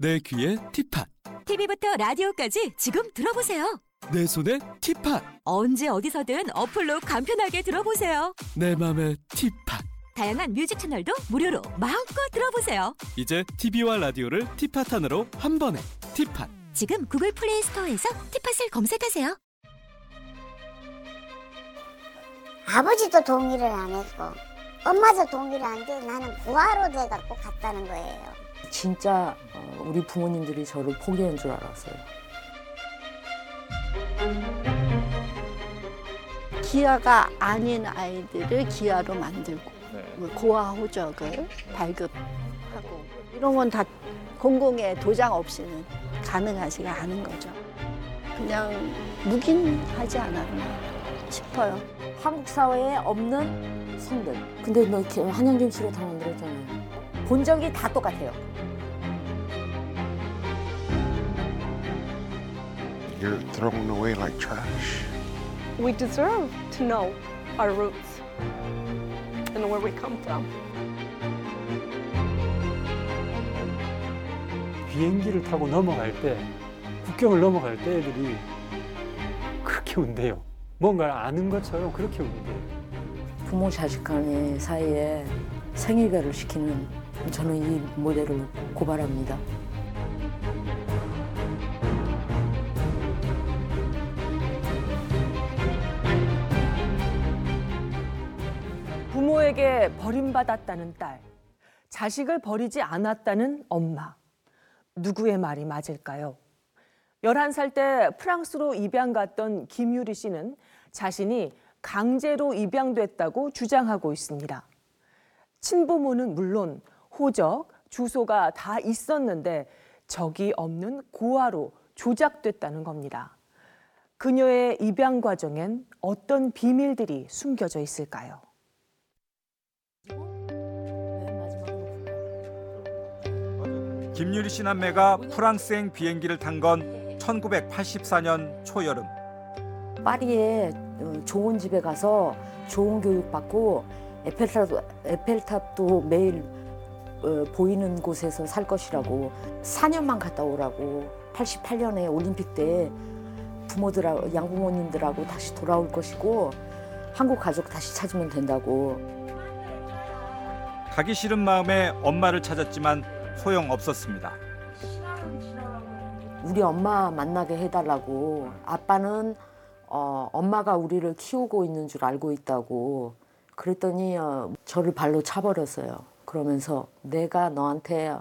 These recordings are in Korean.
내 귀에 티팟 TV부터 라디오까지 지금 들어보세요. 내 손에 티팟 언제 어디서든 어플로 간편하게 들어보세요. 내 맘에 티팟 다양한 뮤직 채널도 무료로 마음껏 들어보세요. 이제 TV와 라디오를 티팟 하나로 한 번에 티팟 지금 구글 플레이 스토어에서 티팟을 검색하세요. 아버지도 동의를 안 했고 엄마도 동의를 안 돼. 나는 부하로 돼갖고 갔다는 거예요. 진짜 어, 우리 부모님들이 저를 포기한 줄 알았어요. 기아가 아닌 아이들을 기아로 만들고 고아 호적을 발급하고 이런 건 다 공공의 도장 없이는 가능하지가 않은 거죠. 그냥 묵인하지 않았나 싶어요. 한국 사회에 없는 성들. 근데 너 이렇게 한양경 치료 당한 그랬잖아요. 본 적이 다 똑같아요. You're thrown away like trash. We deserve to know our roots and where we come from. 비행기를 타고 넘어갈 때 국경을 넘어갈 때 애들이 그렇게 운대요. 뭔가를 아는 것처럼 그렇게 운대요. 부모 자식 간의 사이에 생이별을 시키는 저는 이 모델을 고발합니다. 부모에게 버림받았다는 딸, 자식을 버리지 않았다는 엄마. 누구의 말이 맞을까요? 11살 때 프랑스로 입양 갔던 김유리 씨는 자신이 강제로 입양됐다고 주장하고 있습니다. 친부모는 물론 호적, 주소가 다 있었는데 적이 없는 고아로 조작됐다는 겁니다. 그녀의 입양 과정엔 어떤 비밀들이 숨겨져 있을까요? 김유리 씨 남매가 프랑스행 비행기를 탄 건 1984년 초여름. 파리에 어, 좋은 집에 가서 좋은 교육 받고 에펠탑도, 에펠탑도 매일 어, 보이는 곳에서 살 것이라고 4년만 갔다 오라고 88년에 올림픽 때 부모들하고 양부모님들하고 다시 돌아올 것이고 한국 가족 다시 찾으면 된다고 가기 싫은 마음에 엄마를 찾았지만 소용 없었습니다. 우리 엄마 만나게 해달라고 아빠는 어, 엄마가 우리를 키우고 있는 줄 알고 있다고 그랬더니 어, 저를 발로 차버렸어요. 그러면서 내가 너한테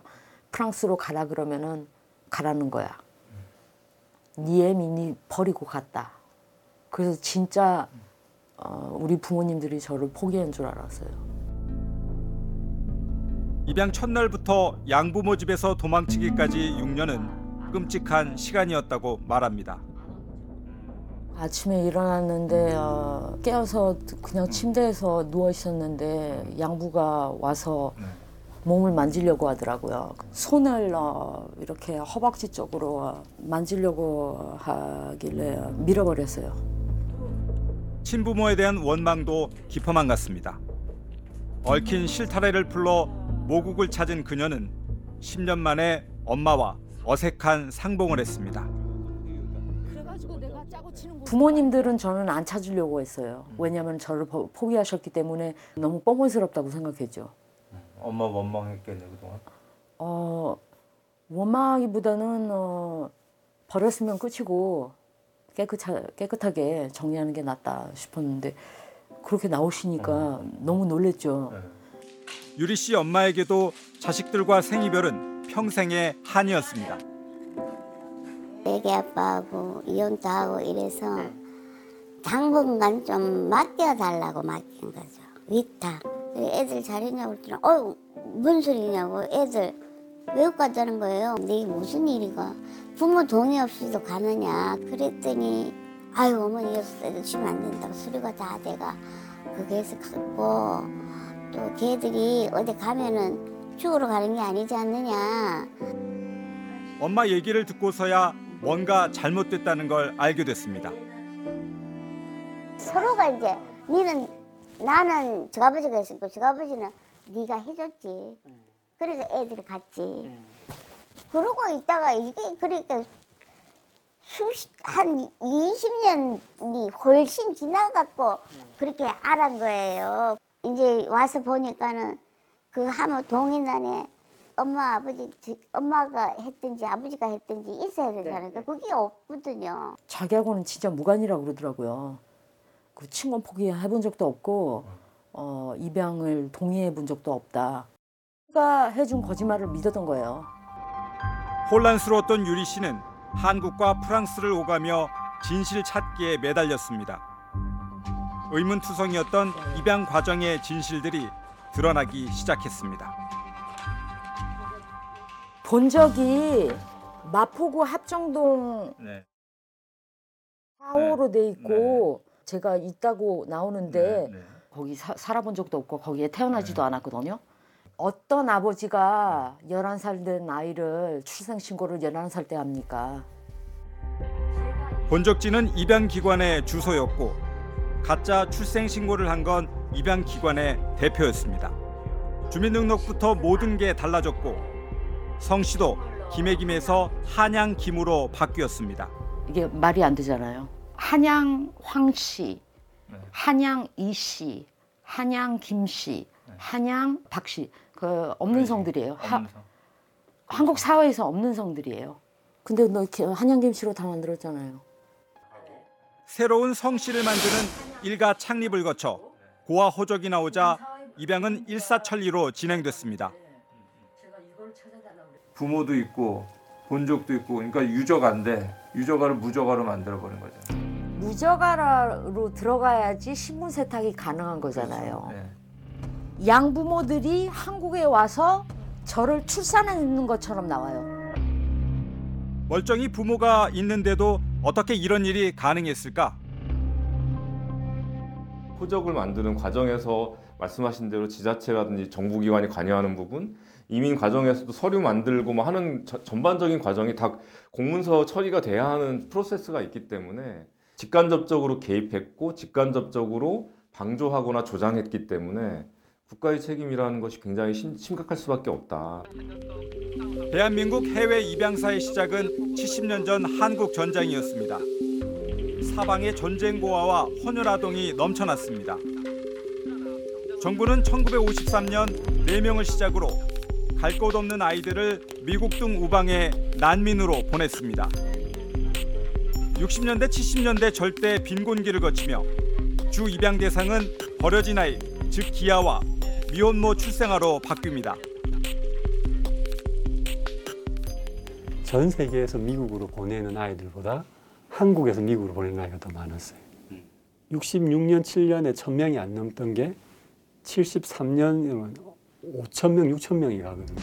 프랑스로 가라 그러면은 가라는 거야. 네 애민이 버리고 갔다. 그래서 진짜 어, 우리 부모님들이 저를 포기한 줄 알았어요. 입양 첫날부터 양부모 집에서 도망치기까지 6년은 끔찍한 시간이었다고 말합니다. 아침에 일어났는데 어, 깨어서 그냥 침대에서 누워 있었는데 양부가 와서 몸을 만지려고 하더라고요. 손을 어, 이렇게 허벅지 쪽으로 어, 만지려고 하길래 밀어버렸어요. 친부모에 대한 원망도 깊어만 갔습니다. 얽힌 실타래를 풀러 모국을 찾은 그녀는 10년 만에 엄마와 어색한 상봉을 했습니다. 부모님들은 저는 안 찾으려고 했어요. 왜냐하면 저를 포- 포기하셨기 때문에 너무 뻔뻔스럽다고 생각했죠. 엄마 원망했겠네 그동안. 어, 원망하기보다는 어, 버렸으면 끝이고 깨끗하, 깨끗하게 정리하는 게 낫다 싶었는데 그렇게 나오시니까 너무 놀랬죠. 유리 씨 엄마에게도 자식들과 생이별은 평생의 한이었습니다. 애기 아빠하고 이혼도 하고 이래서 당분간 좀 맡겨달라고 맡긴 거죠. 위탁. 애들 잘했냐고 그랬더니 어휴 뭔 소리냐고 애들 외국 가자는 거예요. 근데 이게 무슨 일이가 부모 동의 없이도 가느냐 그랬더니 아유 어머니 여섯 애들 주면 안 된다고 수료가 다 돼가 거기에서 갔고 또 걔들이 어디 가면은 죽으러 가는 게 아니지 않느냐 엄마 얘기를 듣고서야 뭔가 잘못됐다는 걸 알게 됐습니다. 서로가 이제 니는 나는 저 아버지가 했었고 저 아버지는 네가 해줬지. 그래서 애들이 갔지. 그러고 있다가 이게 그러니까 한 20년이 훨씬 지나갖고 그렇게 알은 거예요. 이제 와서 보니까는 그 하모 동인안에 엄마 아버지 엄마가 했든지 아버지가 했든지 있어야 되잖아요. 그게 없거든요. 자기하고는 진짜 무관이라고 그러더라고요. 그 친권 포기해 본 적도 없고 어, 입양을 동의해 본 적도 없다. 가 해준 거짓말을 믿었던 거예요. 혼란스러웠던 유리 씨는 한국과 프랑스를 오가며 진실 찾기에 매달렸습니다. 의문투성이었던 입양 과정의 진실들이 드러나기 시작했습니다. 본 적이 마포구 합정동 네. 4호로 돼 있고 제가 있다고 나오는데 네. 거기 사, 살아본 적도 없고 거기에 태어나지도 않았거든요. 어떤 아버지가 11살 된 아이를 출생신고를 11살 때 합니까? 본적지는 입양 기관의 주소였고 가짜 출생 신고를 한 건 입양 기관의 대표였습니다. 주민등록부터 모든 게 달라졌고 성씨도 김해김에서 한양 김으로 바뀌었습니다. 이게 말이 안 되잖아요. 한양 황씨, 한양 이씨, 한양 김씨, 한양 박씨 그 없는 성들이에요. 하- 한국 사회에서 없는 성들이에요. 근데 너 기- 한양 김씨로 다 만들었잖아요. 새로운 성씨를 만드는 일가 창립을 거쳐 고아 호적이 나오자 입양은 일사천리로 진행됐습니다. 부모도 있고 본족도 있고 그러니까 유저가인데 유저가를 무저가로 만들어 버린 거죠. 무저가로 들어가야지 신분 세탁이 가능한 거잖아요. 네. 양부모들이 한국에 와서 저를 출산했는 것처럼 나와요. 멀쩡히 부모가 있는데도 어떻게 이런 일이 가능했을까? 호적을 만드는 과정에서 말씀하신 대로 지자체라든지 정부기관이 관여하는 부분, 이민 과정에서도 서류 만들고 뭐 하는 저- 전반적인 과정이 다 공문서 처리가 돼야 하는 프로세스가 있기 때문에 직간접적으로 개입했고 직간접적으로 방조하거나 조장했기 때문에 국가의 책임이라는 것이 굉장히 심, 심각할 수밖에 없다. 대한민국 해외 입양사의 시작은 70년 전 한국 전쟁이었습니다. 사방에 전쟁 고아와 헌혈 아동이 넘쳐났습니다. 정부는 1953년 4명을 시작으로 갈 곳 없는 아이들을 미국 등 우방에 난민으로 보냈습니다. 60년대 70년대 절대 빈곤기를 거치며 주 입양 대상은 버려진 아이, 즉 기아와 미혼모 출생아로 바뀝니다. 전 세계에서 미국으로 보내는 아이들보다 한국에서 미국으로 보내는 아이가 더 많았어요. 66년, 7년에 1000명이 안 넘던 게 73년이면 5천 명, 6천 명이 가거든요.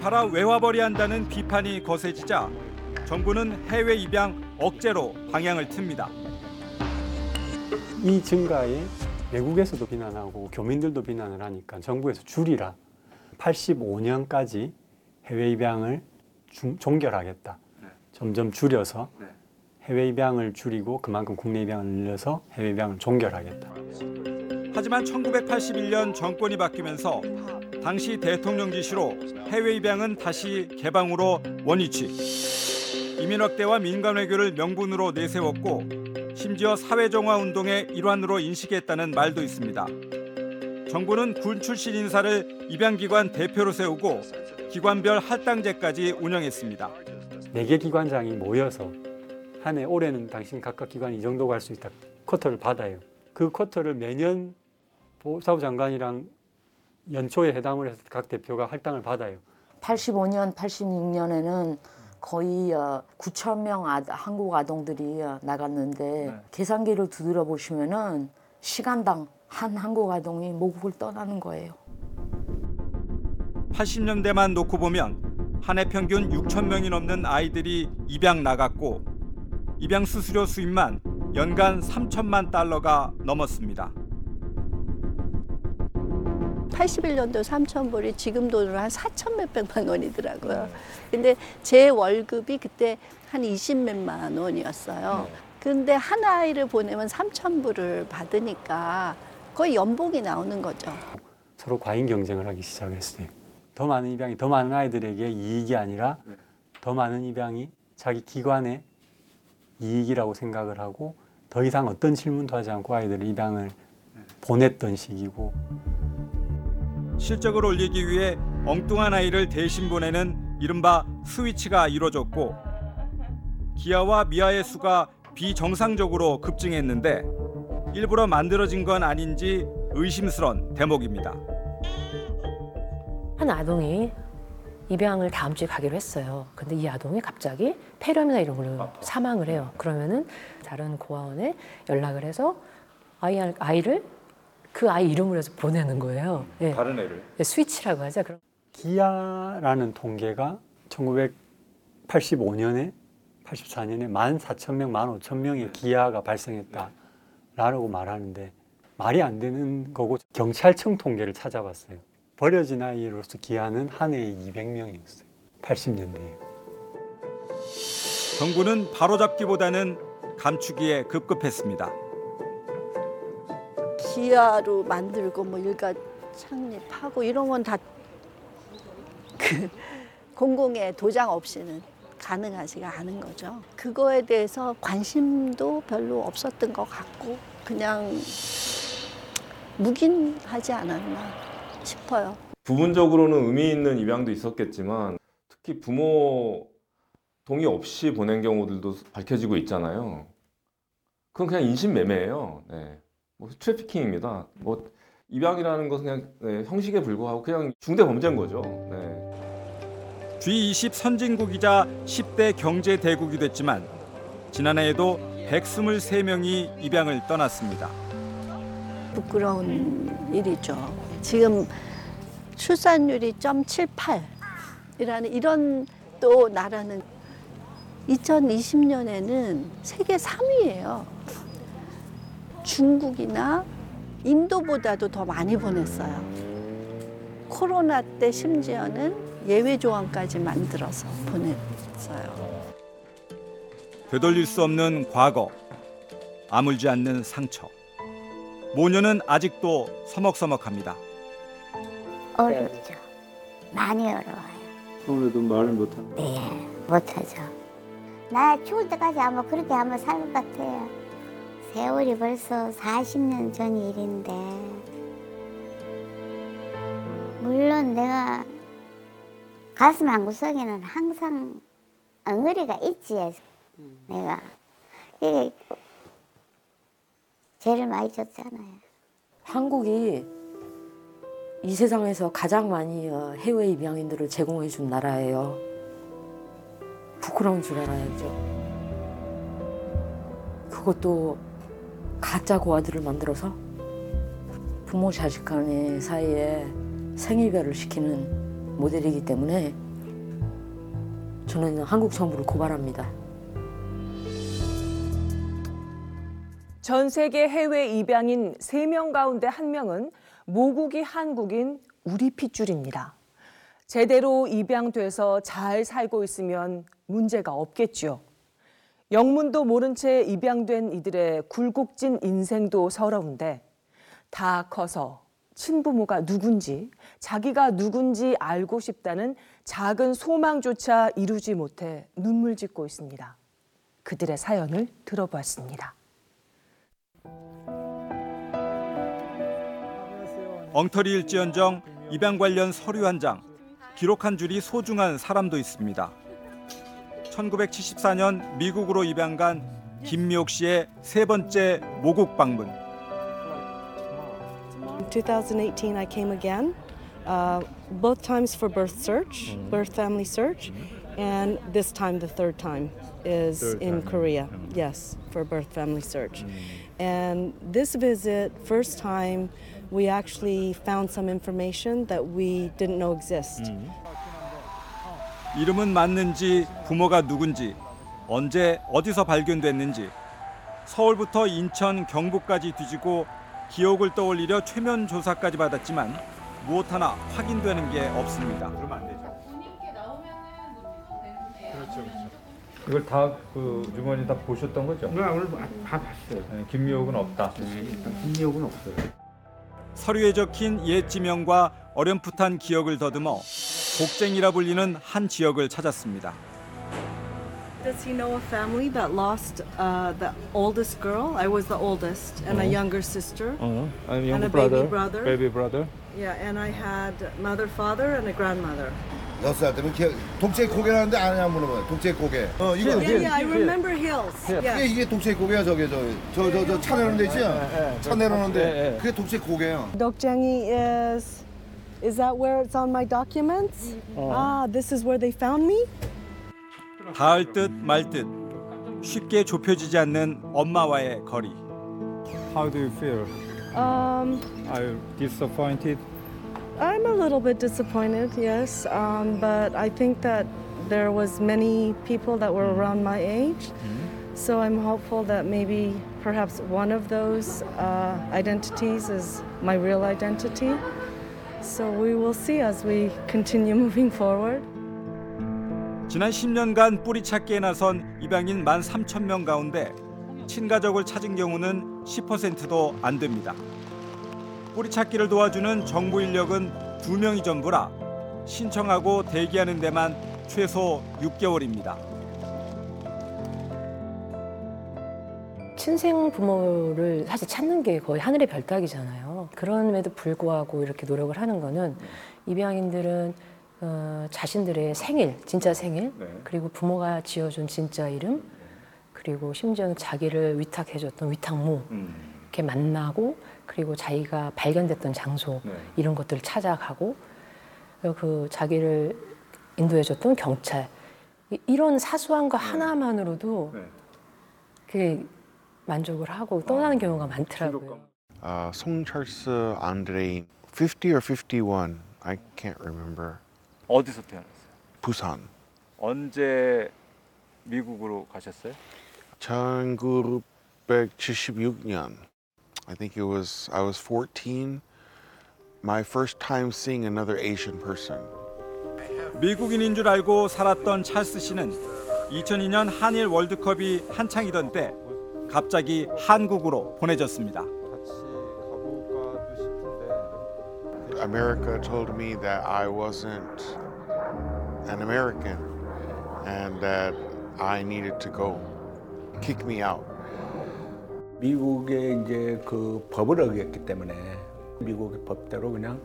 팔아 외화벌이 한다는 비판이 거세지자 정부는 해외 입양 억제로 방향을 틉니다. 이 증가에 외국에서도 비난하고 교민들도 비난을 하니까 정부에서 줄이라 85년까지 해외 입양을 중- 종결하겠다. 점점 줄여서 해외 입양을 줄이고 그만큼 국내 입양을 늘려서 해외 입양을 종결하겠다. 하지만 1981년 정권이 바뀌면서 당시 대통령 지시로 해외 입양은 다시 개방으로 원위치. 이민 확대와 민간 외교를 명분으로 내세웠고 심지어 사회 정화 운동의 일환으로 인식했다는 말도 있습니다. 정부는 군 출신 인사를 입양기관 대표로 세우고 기관별 할당제까지 운영했습니다. 네개 기관장이 모여서 한 해 올해는 당신 각각 기관이 이 정도 갈 수 있다. 쿼터를 받아요. 그 쿼터를 매년 보사부 장관이랑 연초에 회담을 해서 각 대표가 할당을 받아요. 85년, 86년에는 거의 9천 명 아, 한국 아동들이 어, 나갔는데 계산기를 두드려 보시면은 시간당 한 한국 아동이 모국을 떠나는 거예요. 80년대만 놓고 보면 한 해 평균 6천 명이 넘는 아이들이 입양 나갔고 입양 수수료 수입만 연간 3천만 달러가 넘었습니다. 81년도 3천 불이 지금 돈으로 한 4천 몇백만 원이더라고요. 근데 제 월급이 그때 한 20몇만 원이었어요. 근데 한 아이를 보내면 3천 불을 받으니까 거의 연봉이 나오는 거죠. 서로 과잉 경쟁을 하기 시작했어요. 더 많은 입양이 더 많은 아이들에게 이익이 아니라 더 많은 입양이 자기 기관의 이익이라고 생각을 하고 더 이상 어떤 질문도 하지 않고 아이들을 입양을 보냈던 시기고 실적을 올리기 위해 엉뚱한 아이를 대신 보내는 이른바 스위치가 이루어졌고 기아와 미아의 수가 비정상적으로 급증했는데 일부러 만들어진 건 아닌지 의심스런 대목입니다. 한 아동이 입양을 다음 주에 가기로 했어요. 근데 이 아동이 갑자기 폐렴이나 이런 걸로 사망을 해요. 그러면은 다른 고아원에 연락을 해서 아이, 아이를 그 아이 이름으로 해서 보내는 거예요. 예. 다른 애를. 스위치라고 하죠. 그럼 기아라는 통계가 1985년에 84년에 14,000명, 15,000명의 기아가 발생했다라고 말하는데 말이 안 되는 거고 경찰청 통계를 찾아봤어요. 버려진 아이로서 기아는 한 해에 200명이었어요. 80년대에. 정부는 바로잡기보다는 감추기에 급급했습니다. 기아로 만들고 뭐 일가 창립하고 이런 건 다 그 공공의 도장 없이는 가능하지가 않은 거죠. 그거에 대해서 관심도 별로 없었던 것 같고 그냥 묵인하지 않았나 싶어요. 부분적으로는 의미 있는 입양도 있었겠지만 특히 부모 동의 없이 보낸 경우들도 밝혀지고 있잖아요. 그건 그냥 인신매매예요. 네. 뭐 트래피킹입니다. 뭐 입양이라는 것은 그냥 네, 형식에 불과하고 그냥 중대 범죄인 거죠. 네. G20 선진국이자 10대 경제 대국이 됐지만 지난해에도 123명이 입양을 떠났습니다. 부끄러운 일이죠. 지금 출산율이 0.78이라는 이런 또 나라는 2020년에는 세계 3위예요. 중국이나 인도보다도 더 많이 보냈어요. 코로나 때 심지어는 예외 조항까지 만들어서 보냈어요. 되돌릴 수 없는 과거, 아물지 않는 상처. 모녀는 아직도 서먹서먹합니다. 어렵죠. 많이 어려워요. 처음에도 말을 못하는 네, 못하죠. 나 죽을 때까지 아마 그렇게 한번 살것 같아요. 세월이 벌써 40년 전 일인데 물론 내가 가슴 한구석에는 항상 엉어리가 있지 내가 이게 죄를 많이 졌잖아요. 한국이 이 세상에서 가장 많이 어, 해외 입양인들을 제공해 준 나라예요. 부끄러운 줄 알아야죠. 그것도 가짜 고아들을 만들어서 부모 자식 간의 사이에 생이별을 시키는 모델이기 때문에 저는 한국 정부를 고발합니다. 전 세계 해외 입양인 3명 가운데 1명은 모국이 한국인 우리 핏줄입니다. 제대로 입양돼서 잘 살고 있으면 문제가 없겠죠. 영문도 모른 채 입양된 이들의 굴곡진 인생도 서러운데 다 커서 친부모가 누군지 자기가 누군지 알고 싶다는 작은 소망조차 이루지 못해 눈물 짓고 있습니다. 그들의 사연을 들어보았습니다. 엉터리일지언정 입양 관련 서류 한 장, 기록한 줄이 소중한 사람도 있습니다. 1974년 미국으로 입양 간 김미옥 씨의 세 번째 모국 방문. In 2018, I came again, uh, both times for birth search, birth family search, and this time the third time is Third in time. Korea. Yes, for birth family search. And this visit, first time, we actually found some information that we didn't know exist. 이름은 맞는지 부모가 누군지 언제 어디서 발견됐는지 서울부터 인천 경북까지 뒤지고 기억을 떠올리려 최면 조사까지 받았지만 무엇 하나 확인되는 게 없습니다. 이걸 다 그 주머니 다 보셨던 거죠? 네, 오늘 다 봤어요. 김미옥은 없다. 김미옥은 없어요. 서류에 적힌 옛 지명과 어렴풋한 기억을 더듬어 곡쟁이라 불리는 한 지역을 찾았습니다. Does he know a family that lost uh, the oldest girl? I was the oldest, and a Oh. younger sister. 어, I'm And younger a baby brother, brother. baby brother. Yeah, and I had mother, father, and a grandmother. 여섯 살 때면 기억, 독재 고개라는데 아냐 물어봐요. 독재 고개. 어 이거. Yeah, yeah, I remember hills. 이게 Yeah. 이게 독재 고개야 저게 저 저 저차 내는 데 있지? 차 내는 데 그게 독재 고개야. Dokjangi is. Is that where it's on my documents? Oh. Ah, this is where they found me? 닿을 듯 말 듯 쉽게 좁혀지지 않는 엄마와의 거리. How do you feel? Um, Are you disappointed? I'm a little bit disappointed, yes, um, but I think that there was many people that were around my age, so I'm hopeful that maybe perhaps one of those uh, identities is my real identity. So we will see as we continue moving forward. 지난 10년간 뿌리 찾기에 나선 입양인 1만 3천 명 가운데 친가족을 찾은 경우는 10%도 안 됩니다. 뿌리 찾기를 도와주는 정부 인력은 두 명이 전부라 신청하고 대기하는 데만 최소 6개월입니다. 친생 부모를 사실 찾는 게 거의 하늘의 별따기잖아요. 그럼에도 불구하고 이렇게 노력을 하는 거는 입양인들은 어, 자신들의 생일, 진짜 생일, 그리고 부모가 지어준 진짜 이름, 그리고 심지어는 자기를 위탁해줬던 위탁모, 이렇게 만나고, 그리고 자기가 발견됐던 장소, 이런 것들을 찾아가고, 그리고 그 자기를 인도해줬던 경찰, 이- 이런 사소한 거 하나만으로도 그게 만족을 하고 떠나는 경우가 많더라고요. Uh, 송철스 안드레인 50 or 51 I can't remember 어디서 태어났어요? 부산 언제 미국으로 가셨어요? 1976년 I think it was I was 14 my first time seeing another Asian person 미국인인 줄 알고 살았던 찰스 씨는 2002년 한일 월드컵이 한창이던 때 갑자기 한국으로 보내졌습니다. America told me that I wasn't an American and that I needed to go kick me out. 미국의 이제 그 법을 어겼기 때문에 미국의 법대로 그냥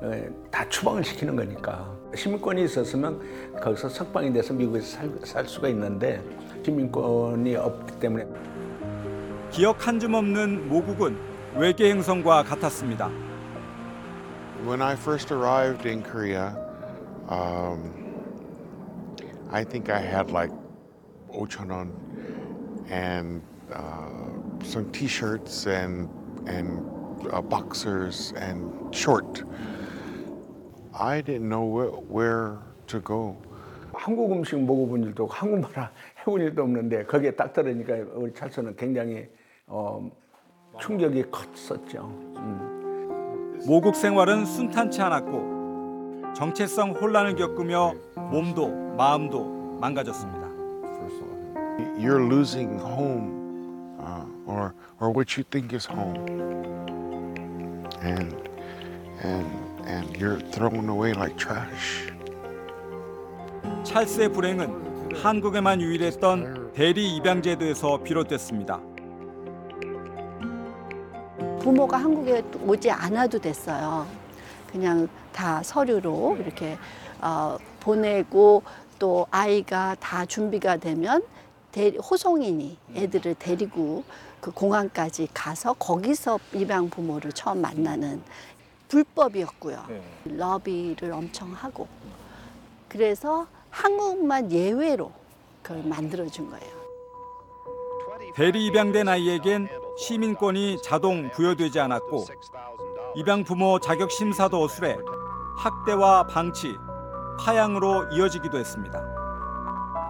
어, 다 추방을 시키는 거니까. 시민권이 있었으면 거기서 석방이 돼서 미국에서 살, 살 수가 있는데 시민권이 없기 때문에. 기억 한 줌 없는 모국은 외계 행성과 같았습니다. When I first arrived in Korea, um, I think I had like 5,000won and uh, some T-shirts and and uh, boxers and short. I didn't know where, where to go. 한국 음식 먹어본 일도 없고 한국말 해본 일도 없는데 거기에 딱 들으니까 우리 찰스는 굉장히 어, 충격이 컸었죠. 음. 모국 생활은 순탄치 않았고 정체성 혼란을 겪으며 몸도 마음도 망가졌습니다. You're losing home, uh, or or what you think is home, and and and you're thrown away like trash. 찰스의 불행은 한국에만 유일했던 대리 입양 제도에서 비롯됐습니다. 부모가 한국에 오지 않아도 됐어요. 그냥 다 서류로 이렇게 어, 보내고 또 아이가 다 준비가 되면 대, 호송인이 애들을 데리고 그 공항까지 가서 거기서 입양 부모를 처음 만나는 불법이었고요. 러비를 엄청 하고 그래서 한국만 예외로 그걸 만들어준 거예요. 대리 입양된 아이에겐 시민권이 자동 부여되지 않았고 입양 부모 자격 심사도 어술해 학대와 방치, 파양으로 이어지기도 했습니다.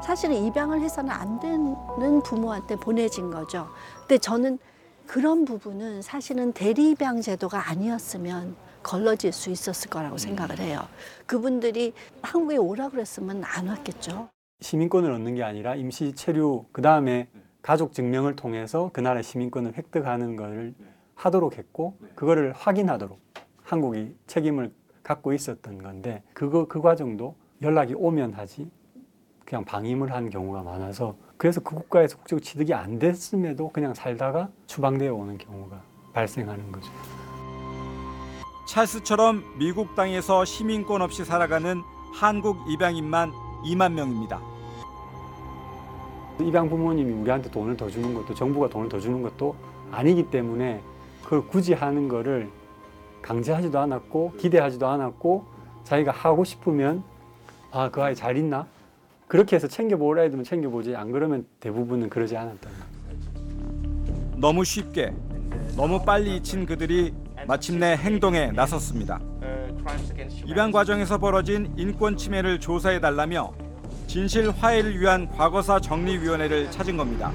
사실은 입양을 해서는 안 되는 부모한테 보내진 거죠. 근데 저는 그런 부분은 사실은 대리 입양 제도가 아니었으면 걸러질 수 있었을 거라고 생각을 해요. 그분들이 한국에 오라 그랬으면 안 왔겠죠. 시민권을 얻는 게 아니라 임시 체류 그 다음에 가족 증명을 통해서 그 나라의 시민권을 획득하는 것을 하도록 했고 그거를 확인하도록 한국이 책임을 갖고 있었던 건데 그거 그 과정도 연락이 오면 하지 그냥 방임을 한 경우가 많아서 그래서 그 국가에서 국적 취득이 안 됐음에도 그냥 살다가 추방되어 오는 경우가 발생하는 거죠. 찰스처럼 미국 땅에서 시민권 없이 살아가는 한국 입양인만 2만 명입니다. 입양 부모님이 우리한테 돈을 더 주는 것도 정부가 돈을 더 주는 것도 아니기 때문에 그걸 굳이 하는 거를 강제하지도 않았고 기대하지도 않았고 자기가 하고 싶으면 아 그 아이 잘 있나 그렇게 해서 챙겨보라 해두면 챙겨보지 안 그러면 대부분은 그러지 않았다. 너무 쉽게, 너무 빨리 잊힌 그들이 마침내 행동에 나섰습니다. 입양 과정에서 벌어진 인권 침해를 조사해 달라며 진실 화해를 위한 과거사 정리위원회를 찾은 겁니다.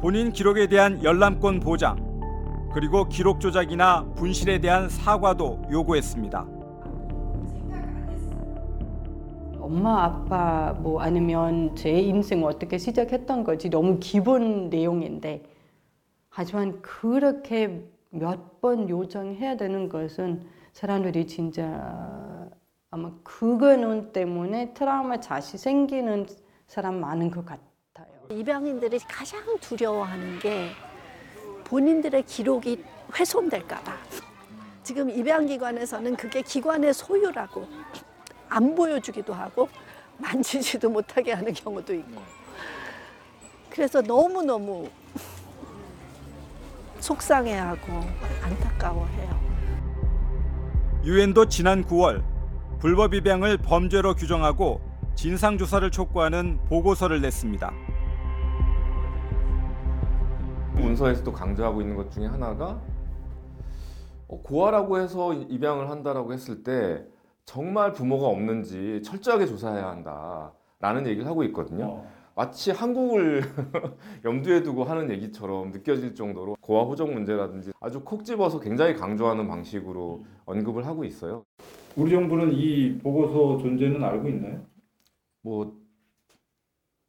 본인 기록에 대한 열람권 보장, 그리고 기록 조작이나 분실에 대한 사과도 요구했습니다. 엄마 아빠 뭐 아니면 제 인생 어떻게 시작했던 거지 너무 기본 내용인데 하지만 그렇게 몇 번 요청해야 되는 것은 사람들이 진짜 아마 그거는 때문에 트라우마 다시 생기는 사람 많은 것 같아요. 입양인들이 가장 두려워하는 게 본인들의 기록이 훼손될까봐. 지금 입양기관에서는 그게 기관의 소유라고 안 보여주기도 하고 만지지도 못하게 하는 경우도 있고. 그래서 너무너무 속상해하고 안타까워해요. 유엔도 지난 9월 불법 입양을 범죄로 규정하고 진상 조사를 촉구하는 보고서를 냈습니다. 문서에서도 강조하고 있는 것 중에 하나가 어, 고아라고 해서 입양을 한다라고 했을 때 정말 부모가 없는지 철저하게 조사해야 한다라는 얘기를 하고 있거든요. 마치 한국을 염두에 두고 하는 얘기처럼 느껴질 정도로 고아 호적 문제라든지 아주 콕 집어서 굉장히 강조하는 방식으로 언급을 하고 있어요. 우리 정부는 이 보고서 존재는 알고 있나요? 뭐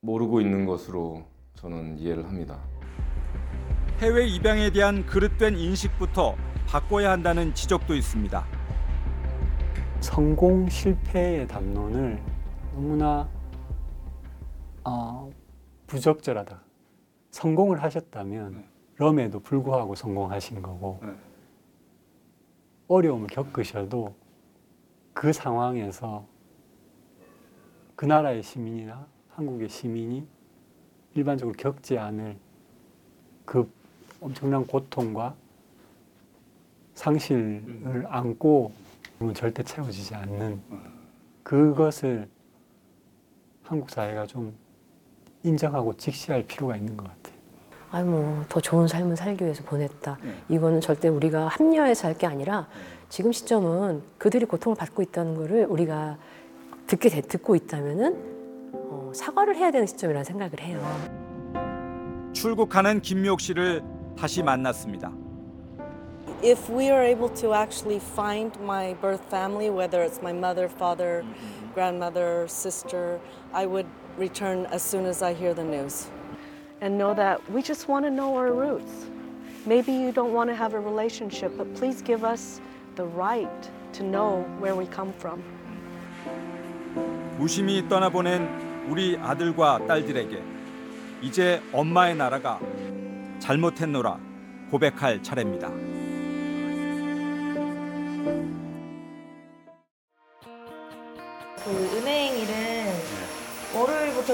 모르고 있는 것으로 저는 이해를 합니다. 해외 입양에 대한 그릇된 인식부터 바꿔야 한다는 지적도 있습니다. 성공 실패의 담론을 너무나 어, 부적절하다. 성공을 하셨다면 럼에도 불구하고 성공하신 거고 어려움을 겪으셔도 그 상황에서 그 나라의 시민이나 한국의 시민이 일반적으로 겪지 않을 그 엄청난 고통과 상실을 안고 절대 채워지지 않는 그것을 한국 사회가 좀 인정하고 직시할 필요가 있는 것 같아요. 아이 뭐더 좋은 삶을 살기 위해서 보냈다. 이거는 절대 우리가 합리화해서 할 게 아니라 지금 시점은 그들이 고통을 받고 있다는 거를 우리가 듣게 되- 듣고 있다면은 어, 사과를 해야 되는 시점이라는 생각을 해요. 출국하는 김미옥 씨를 다시 만났습니다. if we are able to actually find my birth family, whether it's my mother, father, grandmother, sister, I would return as soon as I hear the news. and know that we just want to know our roots. Maybe you don't want to have a relationship, but please give us the right to know where we come from. 무심히 떠나보낸 우리 아들과 딸들에게 이제 엄마의 나라가 잘못했노라 고백할 차례입니다.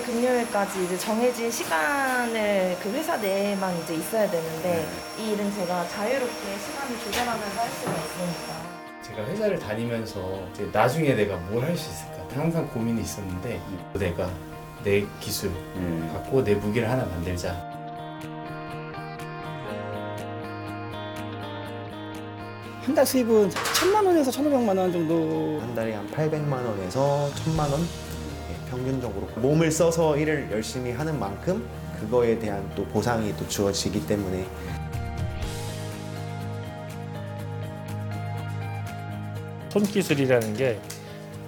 금요일까지 이제 정해진 시간을 그 회사 내에만 이제 있어야 되는데 이 일은 제가 자유롭게 시간을 조절하면서 할 수가 있으니까. 제가 회사를 다니면서 이제 나중에 내가 뭘 할 수 있을까 항상 고민이 있었는데 내가 내 기술 갖고 내 무기를 하나 만들자 한 달 수입은 천만 원에서 천오백만 원 정도. 한 달에 한 800만 원에서 1000만 원 예, 평균적으로 몸을 써서 일을 열심히 하는 만큼 그거에 대한 또 보상이 또 주어지기 때문에 손기술이라는 게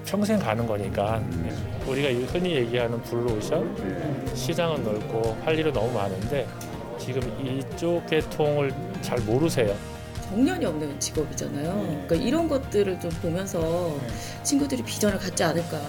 평생 가는 거니까 우리가 흔히 얘기하는 블루오션 시장은 넓고 할 일은 너무 많은데 지금 이쪽 계통을 잘 모르세요. 정년이 없는 직업이잖아요. 그러니까 이런 것들을 좀 보면서 친구들이 비전을 갖지 않을까.